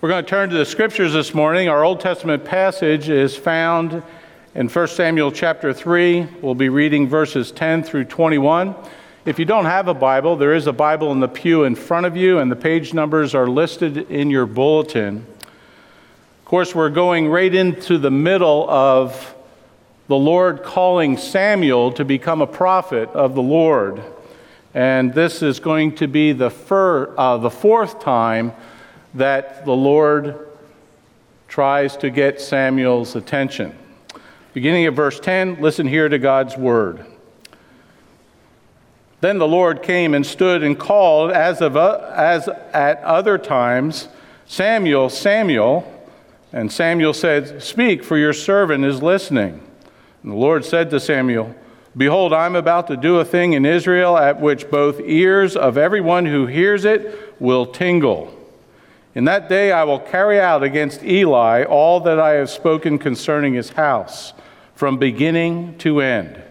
We're going to turn to the scriptures this morning. Our Old Testament passage is found in 1 Samuel chapter 3. We'll be reading verses 10 through 21. If you don't have a Bible, there is a Bible in the pew in front of you, and the page numbers are listed in your bulletin. Of course, we're going right into the middle of the Lord calling Samuel to become a prophet of the Lord. And this is going to be the, fir- uh, the fourth time that the Lord tries to get Samuel's attention. Beginning at verse 10, listen here to God's word. Then the Lord came and stood and called, as, of, uh, as at other times, Samuel, Samuel. And Samuel said, Speak, for your servant is listening. And the Lord said to Samuel, Behold, I'm about to do a thing in Israel at which both ears of everyone who hears it will tingle. In that day I will carry out against Eli all that I have spoken concerning his house, from beginning to end.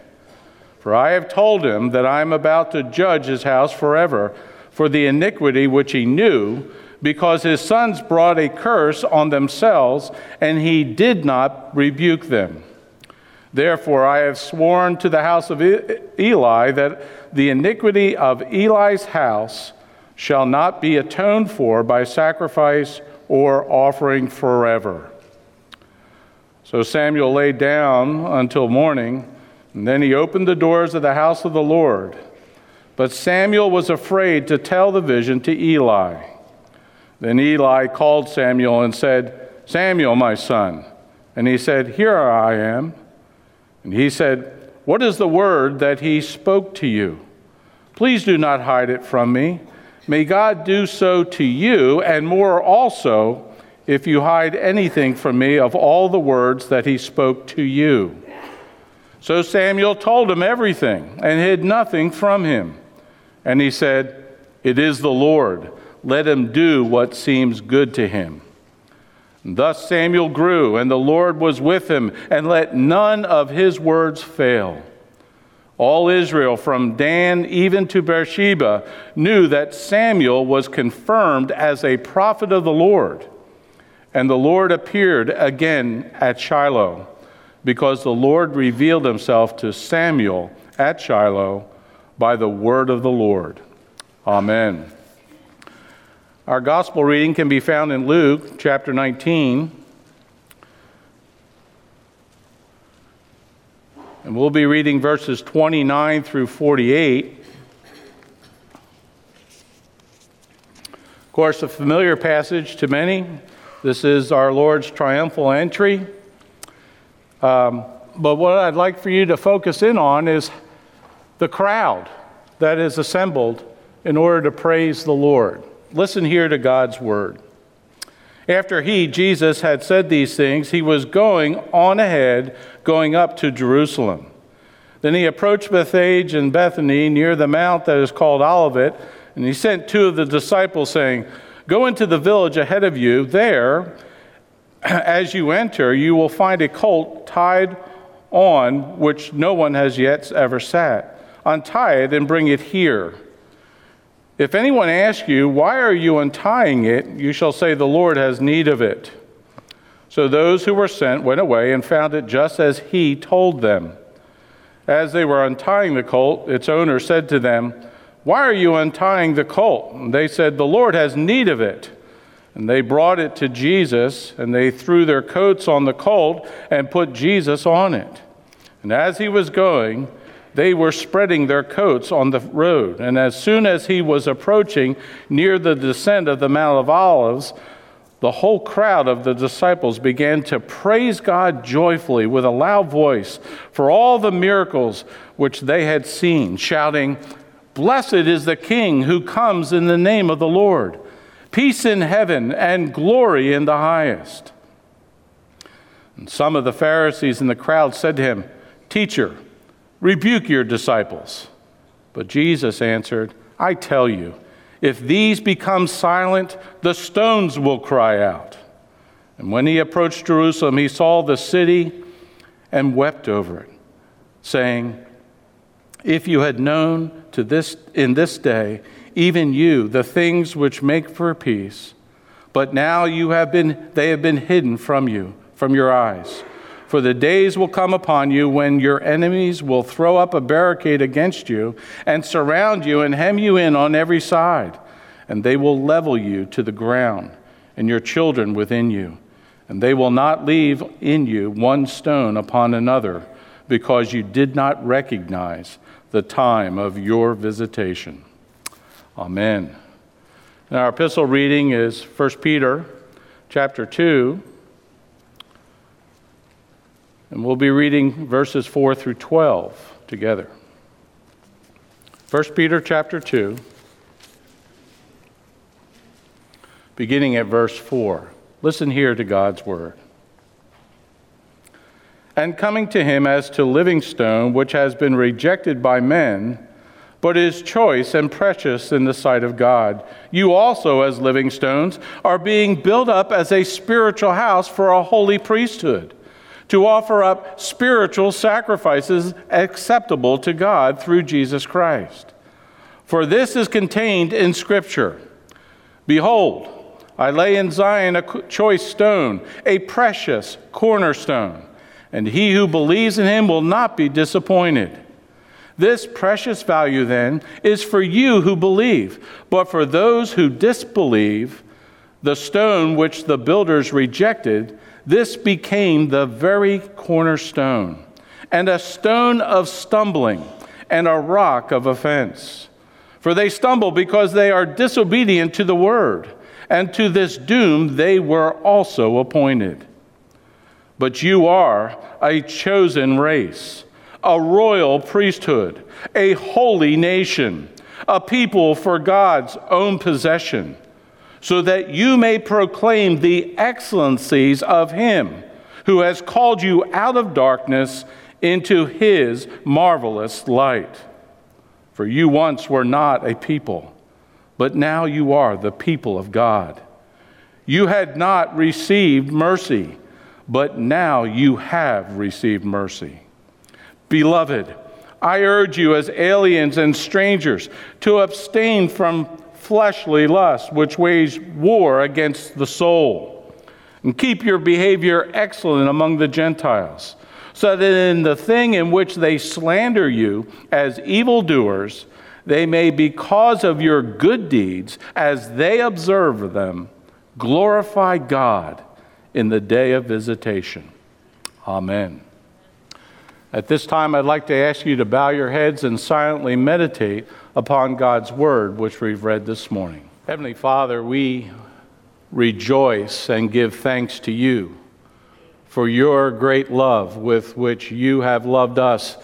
For I have told him that I am about to judge his house forever for the iniquity which he knew, because his sons brought a curse on themselves, and he did not rebuke them. Therefore, I have sworn to the house of Eli that the iniquity of Eli's house shall not be atoned for by sacrifice or offering forever. So Samuel lay down until morning, and then he opened the doors of the house of the Lord. But Samuel was afraid to tell the vision to Eli. Then Eli called Samuel and said, Samuel, my son. And he said, Here I am. And he said, What is the word that he spoke to you? Please do not hide it from me. May God do so to you, and more also, if you hide anything from me of all the words that he spoke to you. So Samuel told him everything and hid nothing from him. And he said, It is the Lord. Let him do what seems good to him. Thus Samuel grew, and the Lord was with him, and let none of his words fail. All Israel, from Dan even to Beersheba, knew that Samuel was confirmed as a prophet of the Lord. And the Lord appeared again at Shiloh, because the Lord revealed himself to Samuel at Shiloh by the word of the Lord. Amen. Our gospel reading can be found in Luke chapter 19 And we'll be reading verses 29 through 48. Of course, a familiar passage to many. This is our Lord's triumphal entry. Um, but what I'd like for you to focus in on is the crowd that is assembled in order to praise the Lord. Listen here to God's word. After he, Jesus, had said these things, he was going on ahead, going up to Jerusalem. Then he approached Bethphage and Bethany near the mount that is called Olivet, and he sent two of the disciples, saying, Go into the village ahead of you. There, as you enter, you will find a colt tied on which no one has yet ever sat. Untie it and bring it here. If anyone asks you, Why are you untying it? you shall say, The Lord has need of it. So those who were sent went away and found it just as he told them. As they were untying the colt, its owner said to them, Why are you untying the colt? And they said, The Lord has need of it. And they brought it to Jesus, and they threw their coats on the colt and put Jesus on it. And as he was going, they were spreading their coats on the road. And as soon as he was approaching near the descent of the Mount of Olives, the whole crowd of the disciples began to praise God joyfully with a loud voice for all the miracles which they had seen, shouting, Blessed is the King who comes in the name of the Lord. Peace in heaven and glory in the highest. And some of the Pharisees in the crowd said to him, Teacher, Rebuke your disciples. But Jesus answered, I tell you, if these become silent, the stones will cry out. And when he approached Jerusalem, he saw the city and wept over it, saying, If you had known to this in this day, even you, the things which make for peace, But now you have been, they have been hidden from you, from your eyes. For the days will come upon you when your enemies will throw up a barricade against you and surround you and hem you in on every side, and they will level you to the ground and your children within you, and they will not leave in you one stone upon another, because you did not recognize the time of your visitation. Amen. Now our epistle reading is 1 Peter chapter 2 and we'll be reading verses 4 through 12 together. 1 Peter chapter 2, beginning at verse 4. Listen here to God's word. And coming to him as to living stone, which has been rejected by men, but is choice and precious in the sight of God. You also, as living stones, are being built up as a spiritual house for a holy priesthood to offer up spiritual sacrifices acceptable to God through Jesus Christ. For this is contained in Scripture Behold, I lay in Zion a choice stone, a precious cornerstone, and he who believes in him will not be disappointed. This precious value, then, is for you who believe, but for those who disbelieve, the stone which the builders rejected this became the very cornerstone, and a stone of stumbling, and a rock of offense. For they stumble because they are disobedient to the word, and to this doom they were also appointed. But you are a chosen race, a royal priesthood, a holy nation, a people for God's own possession so that you may proclaim the excellencies of Him who has called you out of darkness into His marvelous light. For you once were not a people, but now you are the people of God. You had not received mercy, but now you have received mercy. Beloved, I urge you as aliens and strangers to abstain from fleshly lust, which wage war against the soul. And keep your behavior excellent among the Gentiles, so that in the thing in which they slander you as evildoers, they may, because of your good deeds, as they observe them, glorify God in the day of visitation. Amen. At this time, I'd like to ask you to bow your heads and silently meditate upon God's word, which we've read this morning. Heavenly Father, we rejoice and give thanks to you for your great love with which you have loved us,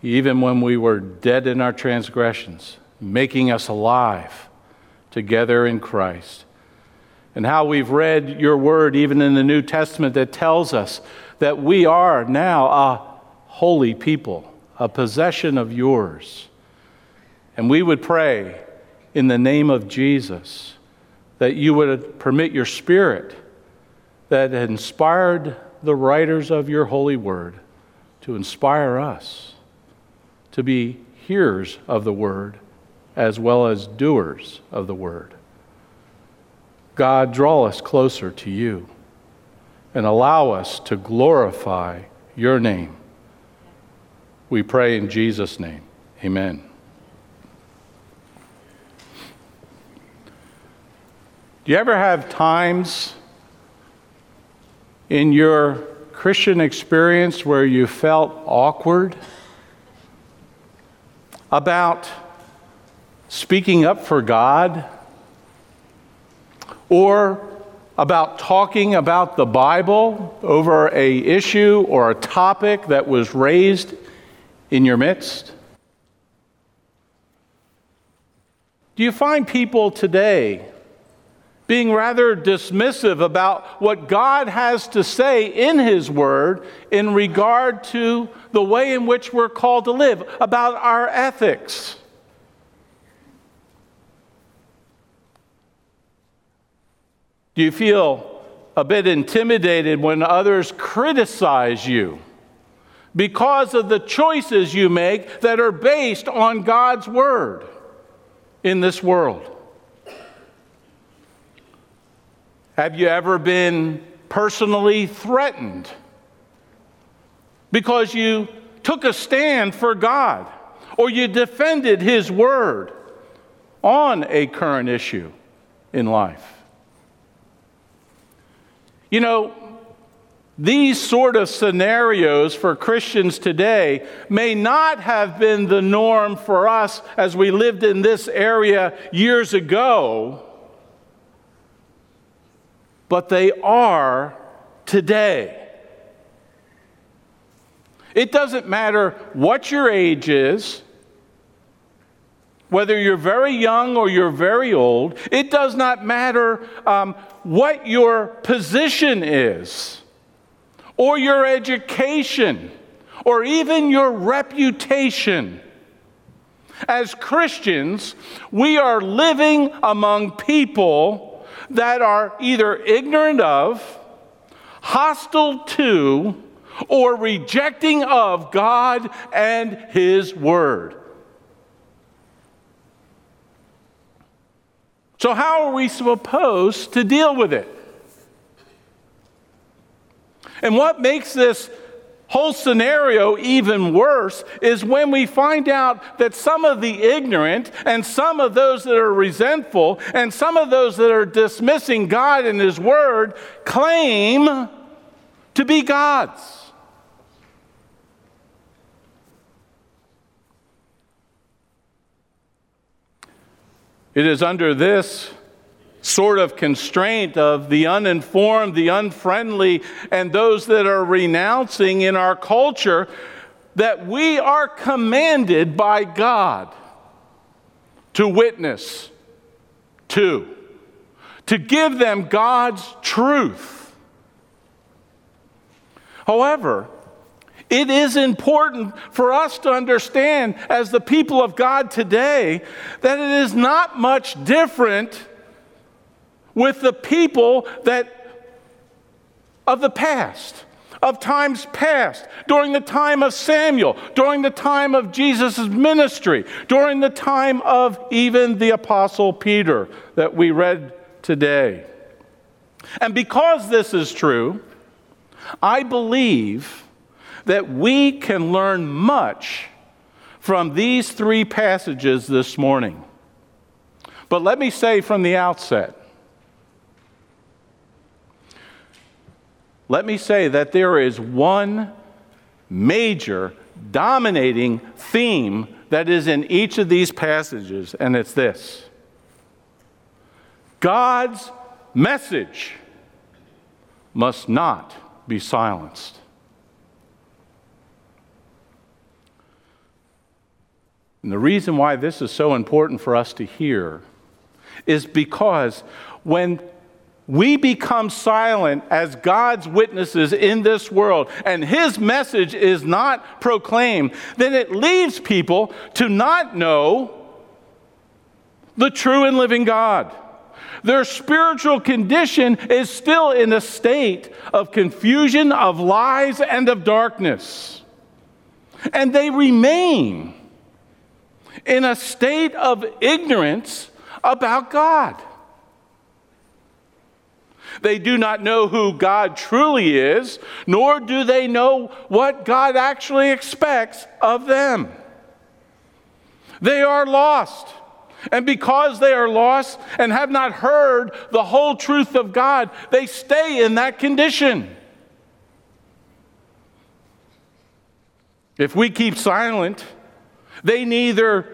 even when we were dead in our transgressions, making us alive together in Christ. And how we've read your word, even in the New Testament, that tells us that we are now a holy people, a possession of yours. And we would pray in the name of Jesus that you would permit your spirit that inspired the writers of your holy word to inspire us to be hearers of the word as well as doers of the word. God, draw us closer to you and allow us to glorify your name. We pray in Jesus' name. Amen. Do you ever have times in your Christian experience where you felt awkward about speaking up for God or about talking about the Bible over a issue or a topic that was raised in your midst? Do you find people today being rather dismissive about what God has to say in His Word in regard to the way in which we're called to live, about our ethics. Do you feel a bit intimidated when others criticize you because of the choices you make that are based on God's Word in this world? Have you ever been personally threatened because you took a stand for God or you defended His word on a current issue in life? You know, these sort of scenarios for Christians today may not have been the norm for us as we lived in this area years ago, but they are today. It doesn't matter what your age is, whether you're very young or you're very old, it does not matter um, what your position is, or your education, or even your reputation. As Christians, we are living among people that are either ignorant of, hostile to, or rejecting of God and His Word. So, how are we supposed to deal with it? And what makes this whole scenario even worse is when we find out that some of the ignorant and some of those that are resentful and some of those that are dismissing God and His Word claim to be God's. It is under this sort of constraint of the uninformed, the unfriendly, and those that are renouncing in our culture that we are commanded by God to witness to, to give them God's truth. However, it is important for us to understand, as the people of God today, that it is not much different with the people that of the past of times past, during the time of Samuel, during the time of Jesus' ministry, during the time of even the Apostle Peter that we read today. And because this is true, I believe that we can learn much from these three passages this morning. But let me say from the outset let me say that there is one major dominating theme that is in each of these passages, and it's this God's message must not be silenced. And the reason why this is so important for us to hear is because when we become silent as God's witnesses in this world and His message is not proclaimed, then it leaves people to not know the true and living God. Their spiritual condition is still in a state of confusion, of lies, and of darkness. And they remain in a state of ignorance about God. They do not know who God truly is, nor do they know what God actually expects of them. They are lost. And because they are lost and have not heard the whole truth of God, they stay in that condition. If we keep silent, they neither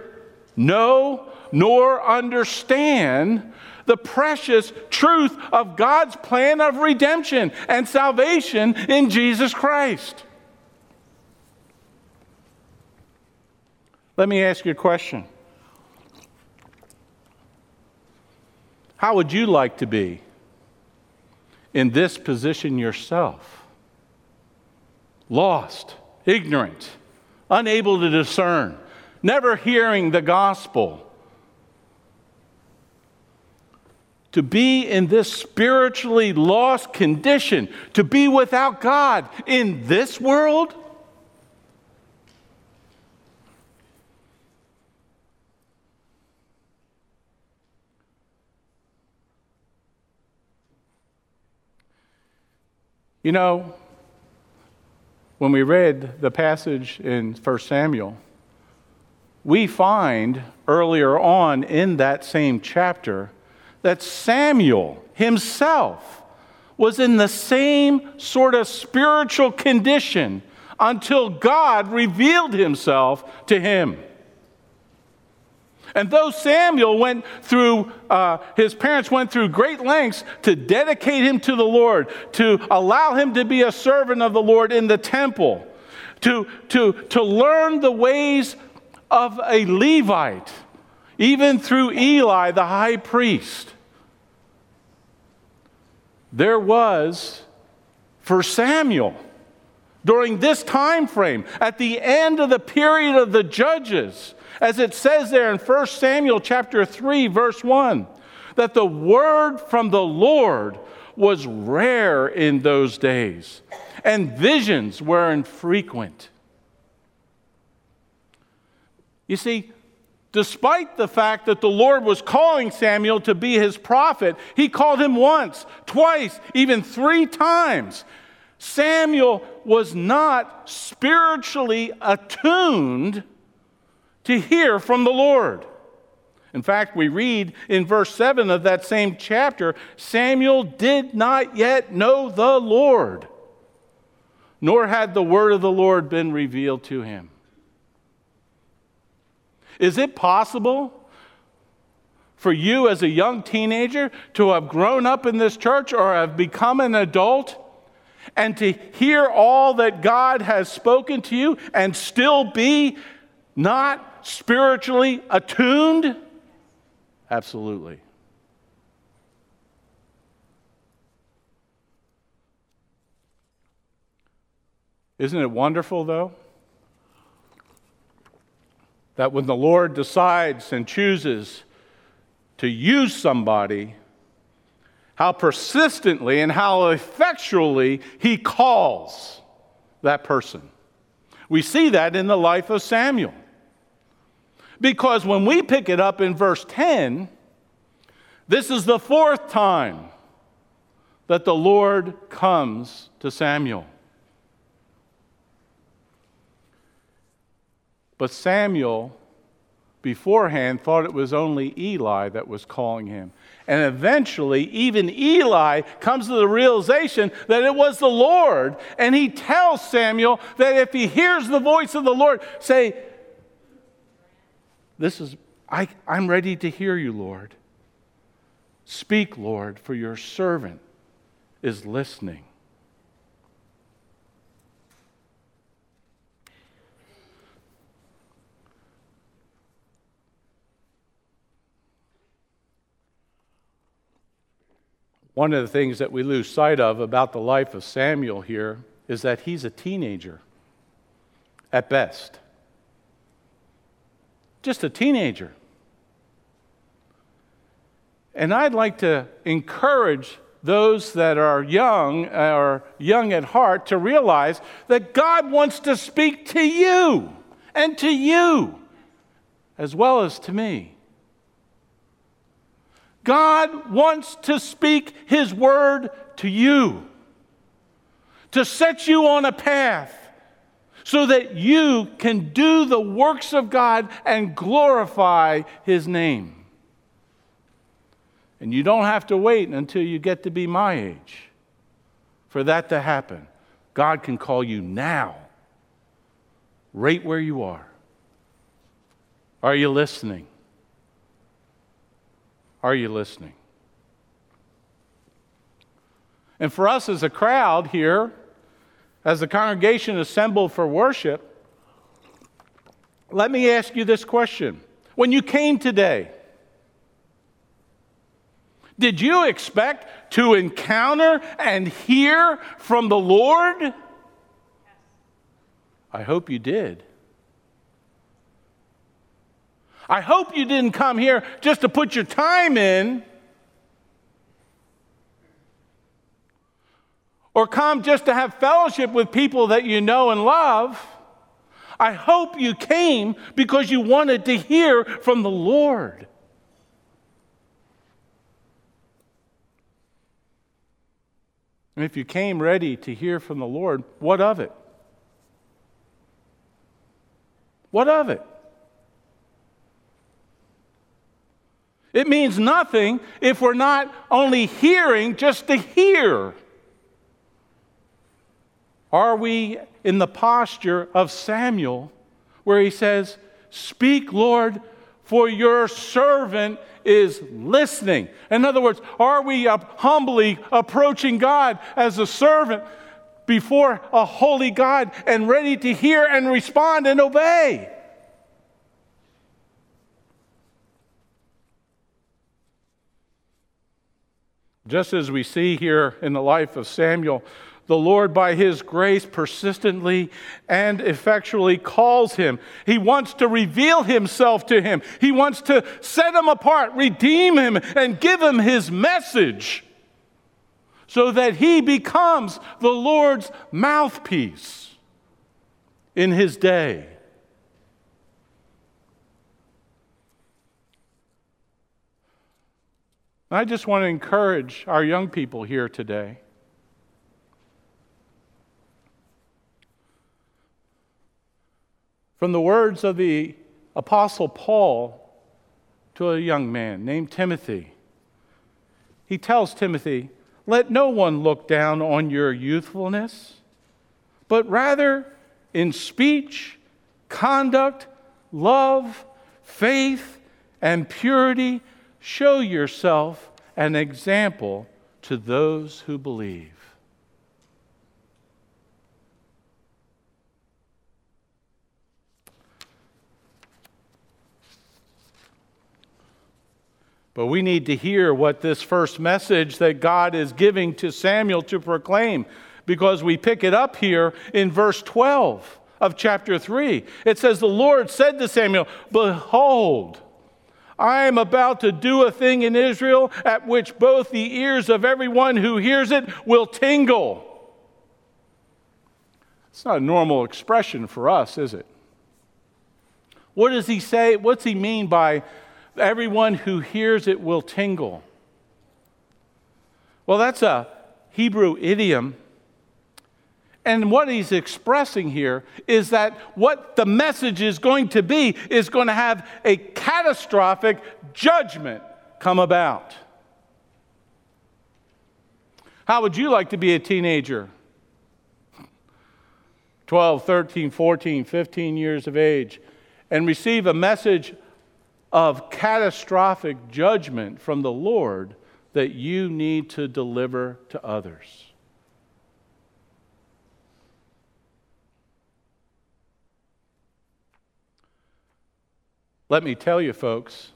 know nor understand the precious truth of God's plan of redemption and salvation in Jesus Christ. Let me ask you a question. How would you like to be in this position yourself? Lost, ignorant, unable to discern, never hearing the gospel to be in this spiritually lost condition, to be without God in this world? You know, when we read the passage in 1 Samuel, we find earlier on in that same chapter that Samuel himself was in the same sort of spiritual condition until God revealed himself to him. And though Samuel went through, uh, his parents went through great lengths to dedicate him to the Lord, to allow him to be a servant of the Lord in the temple, to, to, to learn the ways of a Levite, even through Eli, the high priest, there was for Samuel during this time frame at the end of the period of the judges as it says there in 1 Samuel chapter 3 verse 1 that the word from the Lord was rare in those days and visions were infrequent. You see, despite the fact that the Lord was calling Samuel to be his prophet, he called him once, twice, even three times. Samuel was not spiritually attuned to hear from the Lord. In fact, we read in verse 7 of that same chapter Samuel did not yet know the Lord, nor had the word of the Lord been revealed to him. Is it possible for you as a young teenager to have grown up in this church or have become an adult and to hear all that God has spoken to you and still be not spiritually attuned? Absolutely. Isn't it wonderful, though, that when the Lord decides and chooses to use somebody, how persistently and how effectually He calls that person? We see that in the life of Samuel. Because when we pick it up in verse 10, this is the fourth time that the Lord comes to Samuel. But Samuel, beforehand, thought it was only Eli that was calling him. And eventually, even Eli comes to the realization that it was the Lord. And he tells Samuel that if he hears the voice of the Lord, say, this is, I, I'm ready to hear you, Lord. Speak, Lord, for your servant is listening. One of the things that we lose sight of about the life of Samuel here is that he's a teenager at best just a teenager. And I'd like to encourage those that are young or young at heart to realize that God wants to speak to you and to you as well as to me. God wants to speak His word to you, to set you on a path so that you can do the works of God and glorify His name. And you don't have to wait until you get to be my age for that to happen. God can call you now, right where you are. Are you listening? Are you listening? And for us as a crowd here, as the congregation assembled for worship, let me ask you this question. When you came today, did you expect to encounter and hear from the Lord? I hope you did. I hope you didn't come here just to put your time in or come just to have fellowship with people that you know and love. I hope you came because you wanted to hear from the Lord. And if you came ready to hear from the Lord, what of it? What of it? It means nothing if we're not only hearing just to hear. Are we in the posture of Samuel where he says, Speak, Lord, for your servant is listening? In other words, are we humbly approaching God as a servant before a holy God and ready to hear and respond and obey? Just as we see here in the life of Samuel, the Lord, by his grace, persistently and effectually calls him. He wants to reveal himself to him, he wants to set him apart, redeem him, and give him his message so that he becomes the Lord's mouthpiece in his day. I just want to encourage our young people here today. From the words of the Apostle Paul to a young man named Timothy, he tells Timothy, Let no one look down on your youthfulness, but rather in speech, conduct, love, faith, and purity show yourself an example to those who believe. But we need to hear what this first message that God is giving to Samuel to proclaim because we pick it up here in verse 12 of chapter 3. It says, The Lord said to Samuel, Behold, I am about to do a thing in Israel at which both the ears of everyone who hears it will tingle. It's not a normal expression for us, is it? What does he say? What's he mean by everyone who hears it will tingle? Well, that's a Hebrew idiom and what he's expressing here is that what the message is going to be is going to have a catastrophic judgment come about. How would you like to be a teenager? 12, 13, 14, 15 years of age, and receive a message of catastrophic judgment from the Lord that you need to deliver to others. Let me tell you, folks,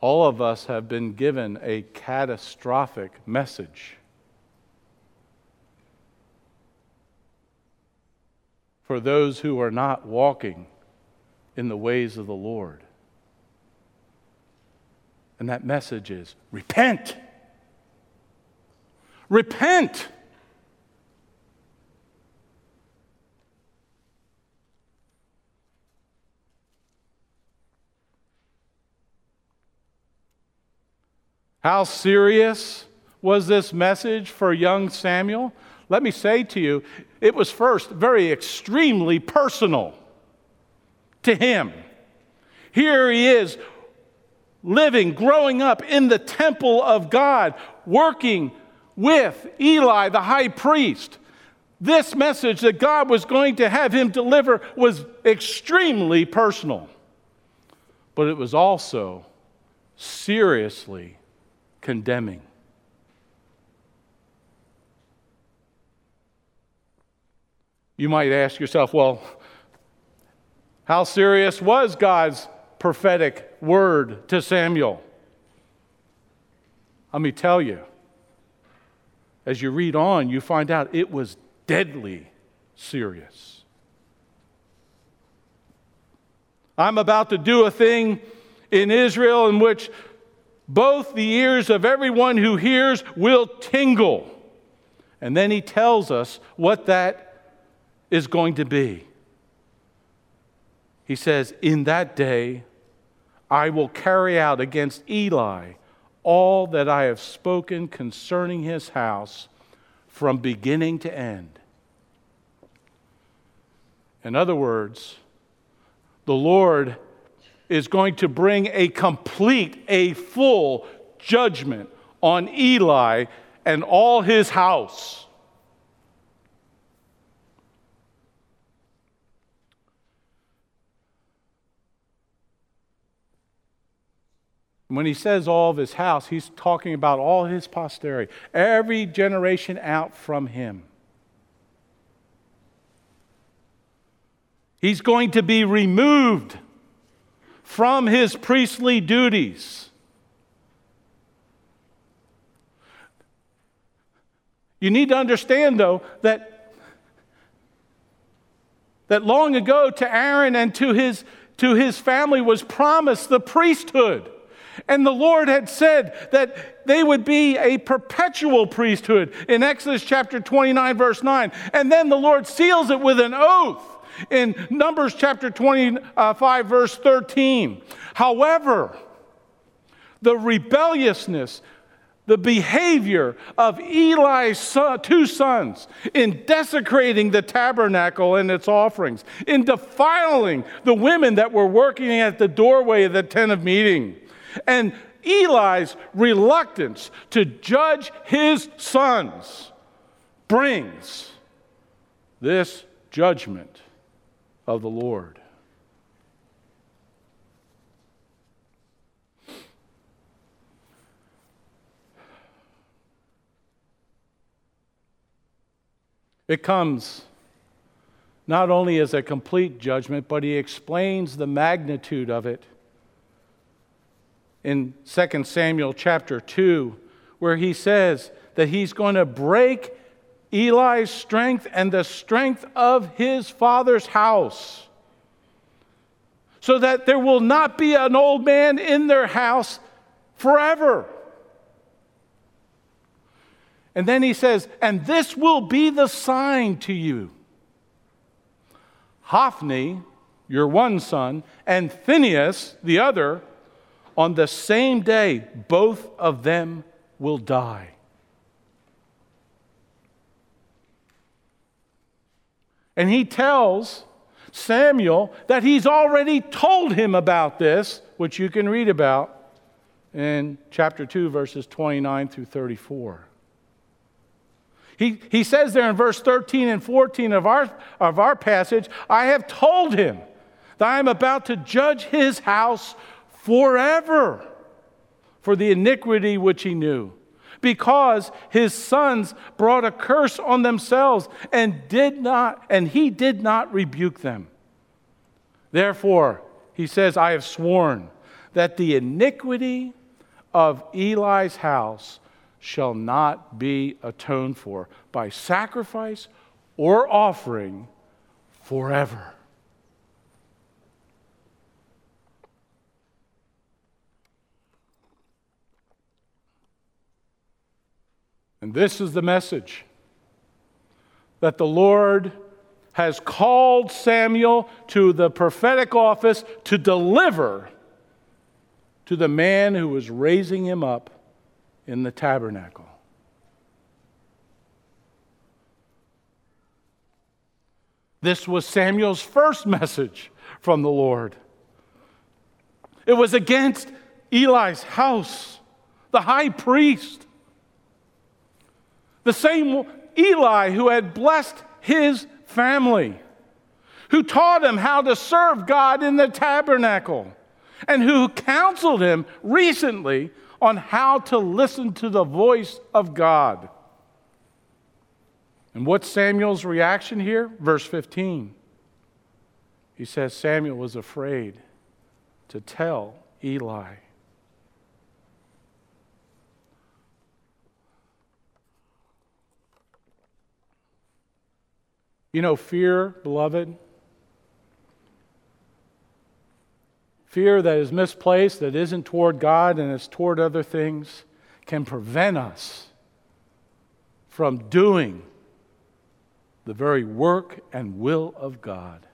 all of us have been given a catastrophic message. For those who are not walking in the ways of the Lord. And that message is repent. Repent. How serious was this message for young Samuel? Let me say to you, it was first very extremely personal to him. Here he is living, growing up in the temple of God, working with Eli, the high priest. This message that God was going to have him deliver was extremely personal, but it was also seriously condemning. You might ask yourself, well, how serious was God's prophetic word to Samuel? Let me tell you, as you read on, you find out it was deadly serious. I'm about to do a thing in Israel in which both the ears of everyone who hears will tingle. And then he tells us what that is going to be. He says, In that day, I will carry out against Eli all that I have spoken concerning his house from beginning to end. In other words, the Lord is going to bring a complete, a full judgment on Eli and all his house. When he says all of his house, he's talking about all his posterity, every generation out from him. He's going to be removed from his priestly duties. You need to understand, though, that, that long ago to Aaron and to his, to his family was promised the priesthood. And the Lord had said that they would be a perpetual priesthood in Exodus chapter 29, verse 9. And then the Lord seals it with an oath in Numbers chapter 25, verse 13. However, the rebelliousness, the behavior of Eli's son, two sons in desecrating the tabernacle and its offerings, in defiling the women that were working at the doorway of the tent of meeting, and Eli's reluctance to judge his sons brings this judgment of the Lord. It comes not only as a complete judgment, but he explains the magnitude of it in 2 Samuel chapter 2, where he says that he's going to break Eli's strength and the strength of his father's house, so that there will not be an old man in their house forever. And then he says, And this will be the sign to you. Hophni, your one son, and Phinehas, the other, on the same day, both of them will die. And he tells Samuel that he's already told him about this, which you can read about in chapter 2, verses 29 through 34. He, he says there in verse 13 and 14 of our, of our passage, I have told him that I am about to judge his house forever for the iniquity which he knew because his sons brought a curse on themselves and did not and he did not rebuke them. Therefore he says i have sworn that the iniquity of eli's house shall not be atoned for by sacrifice or offering forever And this is the message that the Lord has called Samuel to the prophetic office to deliver to the man who was raising him up in the tabernacle. This was Samuel's first message from the Lord. It was against Eli's house, the high priest. The same Eli who had blessed his family, who taught him how to serve God in the tabernacle, and who counseled him recently on how to listen to the voice of God. And what's Samuel's reaction here? Verse 15. He says Samuel was afraid to tell Eli. You know, fear, beloved, fear that is misplaced, that isn't toward God and is toward other things, can prevent us from doing the very work and will of God.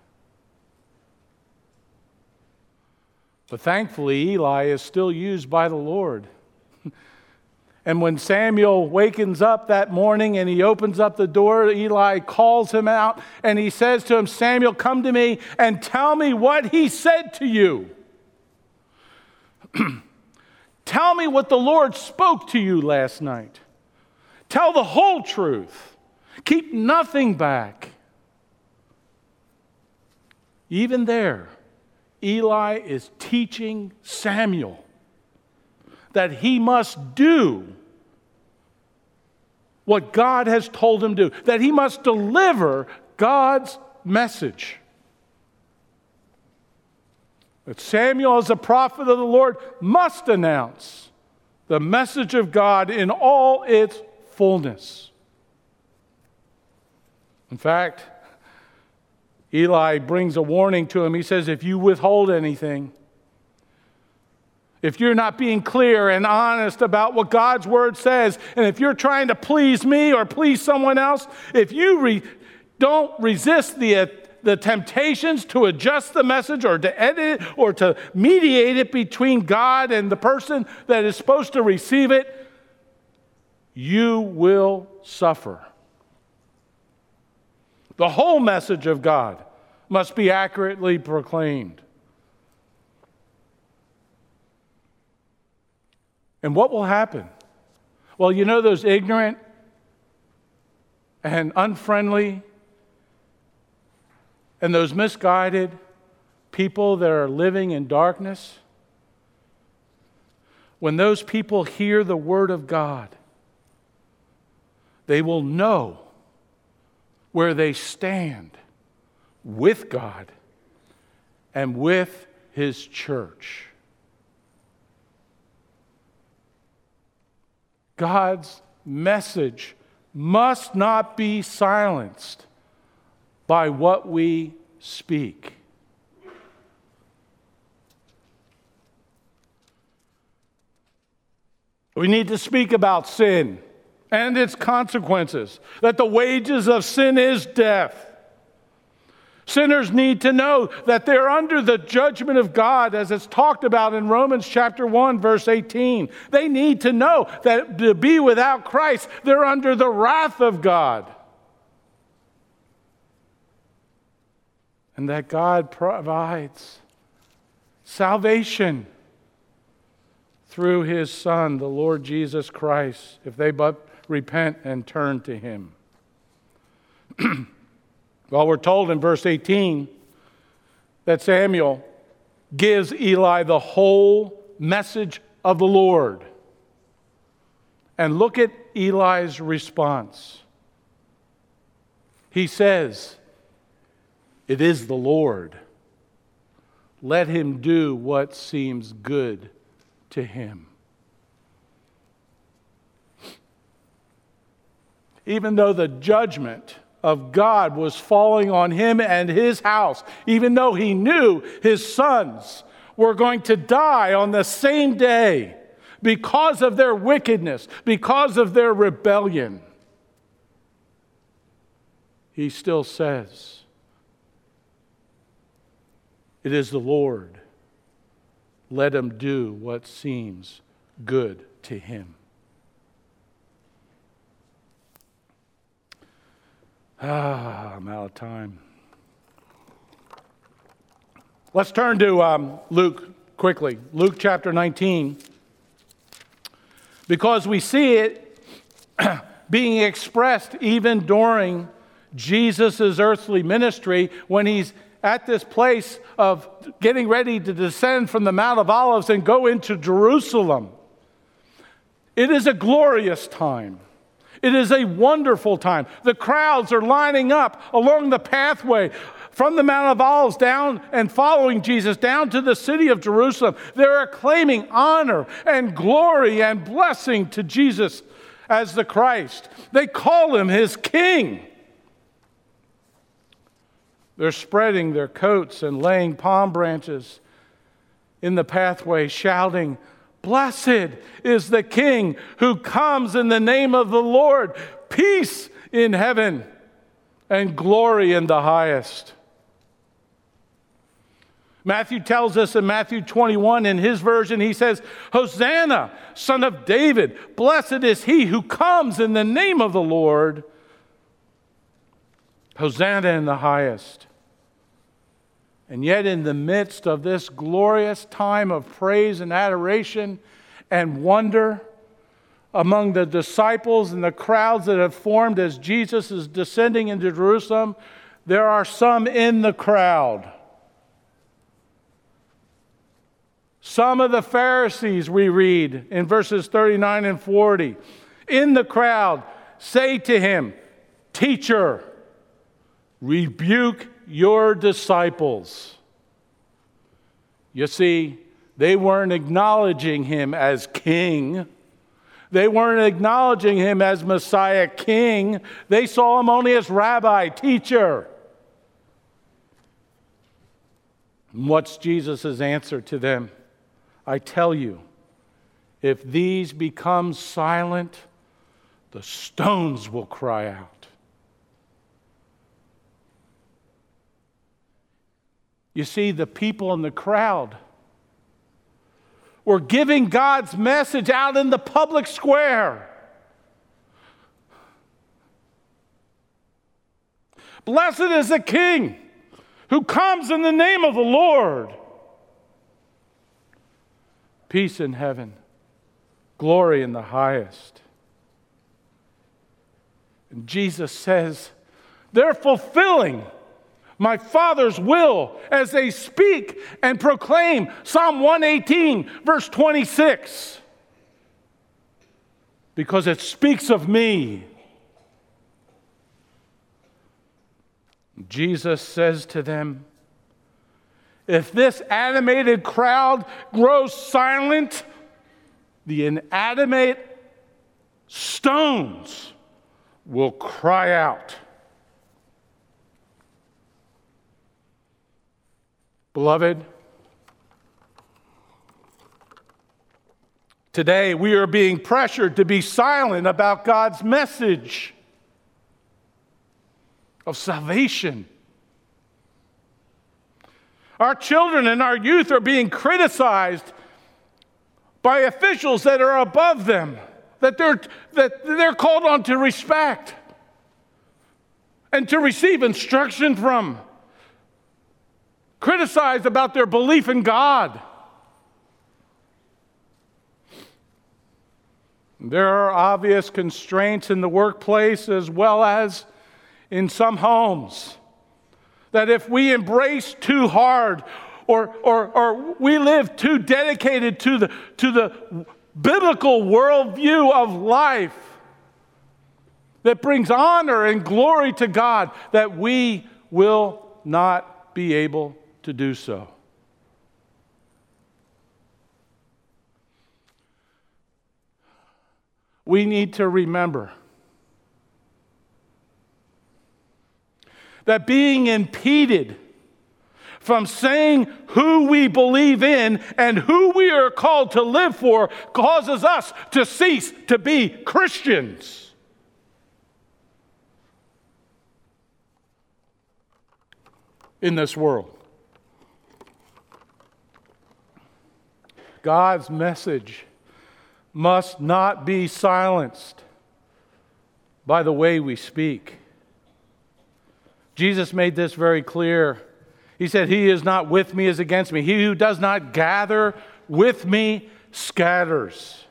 But thankfully, Eli is still used by the Lord. And when Samuel wakens up that morning and he opens up the door, Eli calls him out and he says to him, Samuel, come to me and tell me what he said to you. tell me what the Lord spoke to you last night. Tell the whole truth. Keep nothing back. Even there, Eli is teaching Samuel that he must do what God has told him to do, that he must deliver God's message. That Samuel, as a prophet of the Lord, must announce the message of God in all its fullness. In fact, Eli brings a warning to him. He says, If you withhold anything, if you're not being clear and honest about what God's word says, and if you're trying to please me or please someone else, if you re- don't resist the, uh, the temptations to adjust the message or to edit it or to mediate it between God and the person that is supposed to receive it, you will suffer. The whole message of God must be accurately proclaimed. And what will happen? Well, you know those ignorant and unfriendly and those misguided people that are living in darkness? When those people hear the Word of God, they will know where they stand with God and with His church. God's message must not be silenced by what we speak. We need to speak about sin and its consequences, that the wages of sin is death. Sinners need to know that they're under the judgment of God, as it's talked about in Romans chapter 1, verse 18. They need to know that to be without Christ, they're under the wrath of God. And that God provides salvation through his Son, the Lord Jesus Christ, if they but repent and turn to him. Well, we're told in verse 18 that Samuel gives Eli the whole message of the Lord. And look at Eli's response. He says, It is the Lord. Let him do what seems good to him. Even though the judgment of God was falling on him and his house, even though he knew his sons were going to die on the same day because of their wickedness, because of their rebellion. He still says, It is the Lord. Let him do what seems good to him. Ah, I'm out of time. Let's turn to um, Luke quickly. Luke chapter 19. Because we see it being expressed even during Jesus' earthly ministry when he's at this place of getting ready to descend from the Mount of Olives and go into Jerusalem. It is a glorious time. It is a wonderful time. The crowds are lining up along the pathway from the Mount of Olives down and following Jesus down to the city of Jerusalem. They're acclaiming honor and glory and blessing to Jesus as the Christ. They call him his king. They're spreading their coats and laying palm branches in the pathway, shouting, Blessed is the King who comes in the name of the Lord. Peace in heaven and glory in the highest. Matthew tells us in Matthew 21, in his version, he says, Hosanna, son of David, blessed is he who comes in the name of the Lord. Hosanna in the highest. And yet, in the midst of this glorious time of praise and adoration and wonder among the disciples and the crowds that have formed as Jesus is descending into Jerusalem, there are some in the crowd. Some of the Pharisees, we read in verses 39 and 40, in the crowd say to him, Teacher, rebuke your disciples. You see, they weren't acknowledging him as king. They weren't acknowledging him as Messiah king. They saw him only as rabbi, teacher. And what's Jesus' answer to them? I tell you, if these become silent, the stones will cry out. You see, the people in the crowd were giving God's message out in the public square. Blessed is the King who comes in the name of the Lord peace in heaven, glory in the highest. And Jesus says, they're fulfilling my Father's will as they speak and proclaim Psalm 118, verse 26, because it speaks of me. Jesus says to them, if this animated crowd grows silent, the inanimate stones will cry out. Beloved, today we are being pressured to be silent about God's message of salvation. Our children and our youth are being criticized by officials that are above them, that they're, that they're called on to respect and to receive instruction from, criticized about their belief in God. There are obvious constraints in the workplace as well as in some homes. That if we embrace too hard or, or, or we live too dedicated to the, to the biblical worldview of life that brings honor and glory to God, that we will not be able to do so. We need to remember that being impeded from saying who we believe in and who we are called to live for causes us to cease to be Christians. In this world, God's message must not be silenced by the way we speak. Jesus made this very clear. He said, He is not with me, is against me. He who does not gather with me scatters.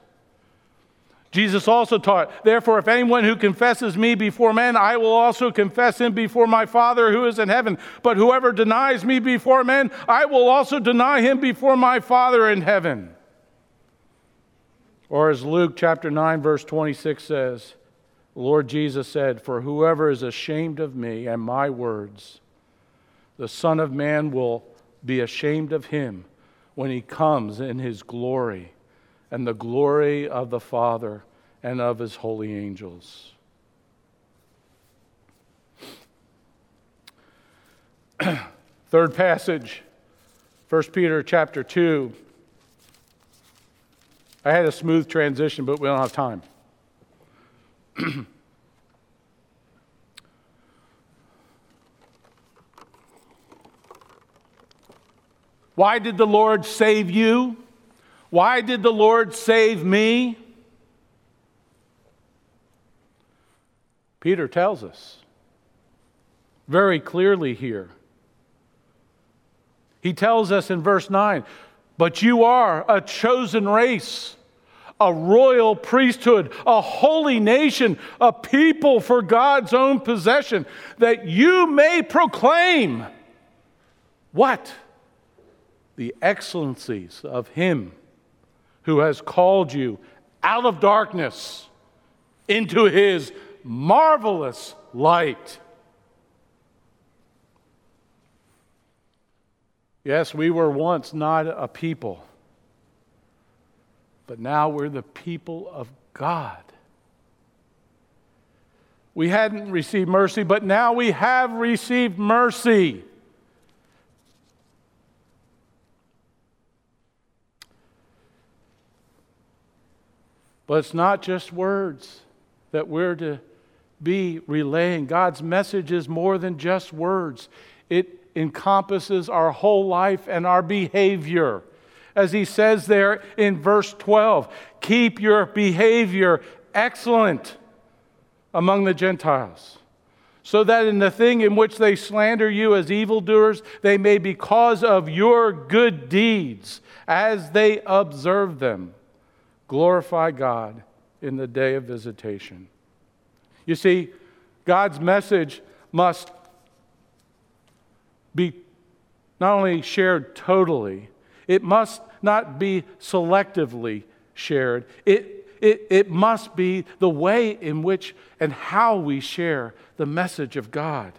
Jesus also taught, Therefore, if anyone who confesses me before men, I will also confess him before my Father who is in heaven. But whoever denies me before men, I will also deny him before my Father in heaven. Or as Luke chapter 9, verse 26 says, Lord Jesus said, For whoever is ashamed of me and my words, the Son of Man will be ashamed of him when he comes in his glory and the glory of the Father and of his holy angels. Third passage, 1 Peter chapter 2. I had a smooth transition, but we don't have time. Why did the Lord save you? Why did the Lord save me? Peter tells us very clearly here. He tells us in verse 9, but you are a chosen race, a royal priesthood, a holy nation, a people for God's own possession, that you may proclaim what? The excellencies of Him who has called you out of darkness into His marvelous light. Yes, we were once not a people, but now we're the people of God. We hadn't received mercy, but now we have received mercy. But it's not just words that we're to be relaying. God's message is more than just words, it encompasses our whole life and our behavior. As he says there in verse 12, keep your behavior excellent among the Gentiles, so that in the thing in which they slander you as evildoers, they may, be because of your good deeds, as they observe them, glorify God in the day of visitation. You see, God's message must be not only shared totally, it must not be selectively shared. It, it, it must be the way in which and how we share the message of God.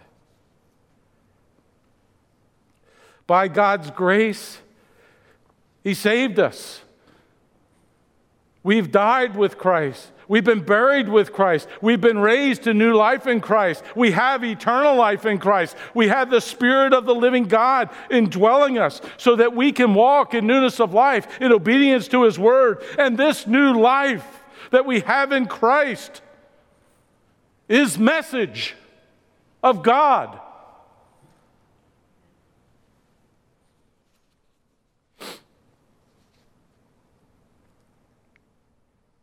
By God's grace, He saved us. We've died with Christ. We've been buried with Christ. We've been raised to new life in Christ. We have eternal life in Christ. We have the Spirit of the living God indwelling us so that we can walk in newness of life, in obedience to His word. And this new life that we have in Christ is message of God.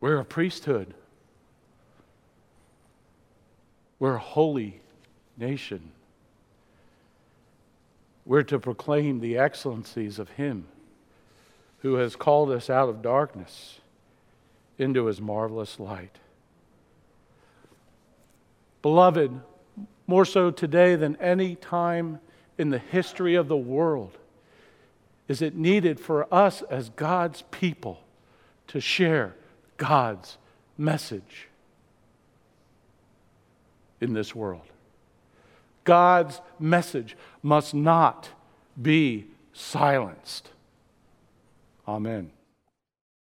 We're a priesthood. We're a holy nation. We're to proclaim the excellencies of Him who has called us out of darkness into His marvelous light. Beloved, more so today than any time in the history of the world, is it needed for us as God's people to share God's message in this world. God's message must not be silenced. Amen.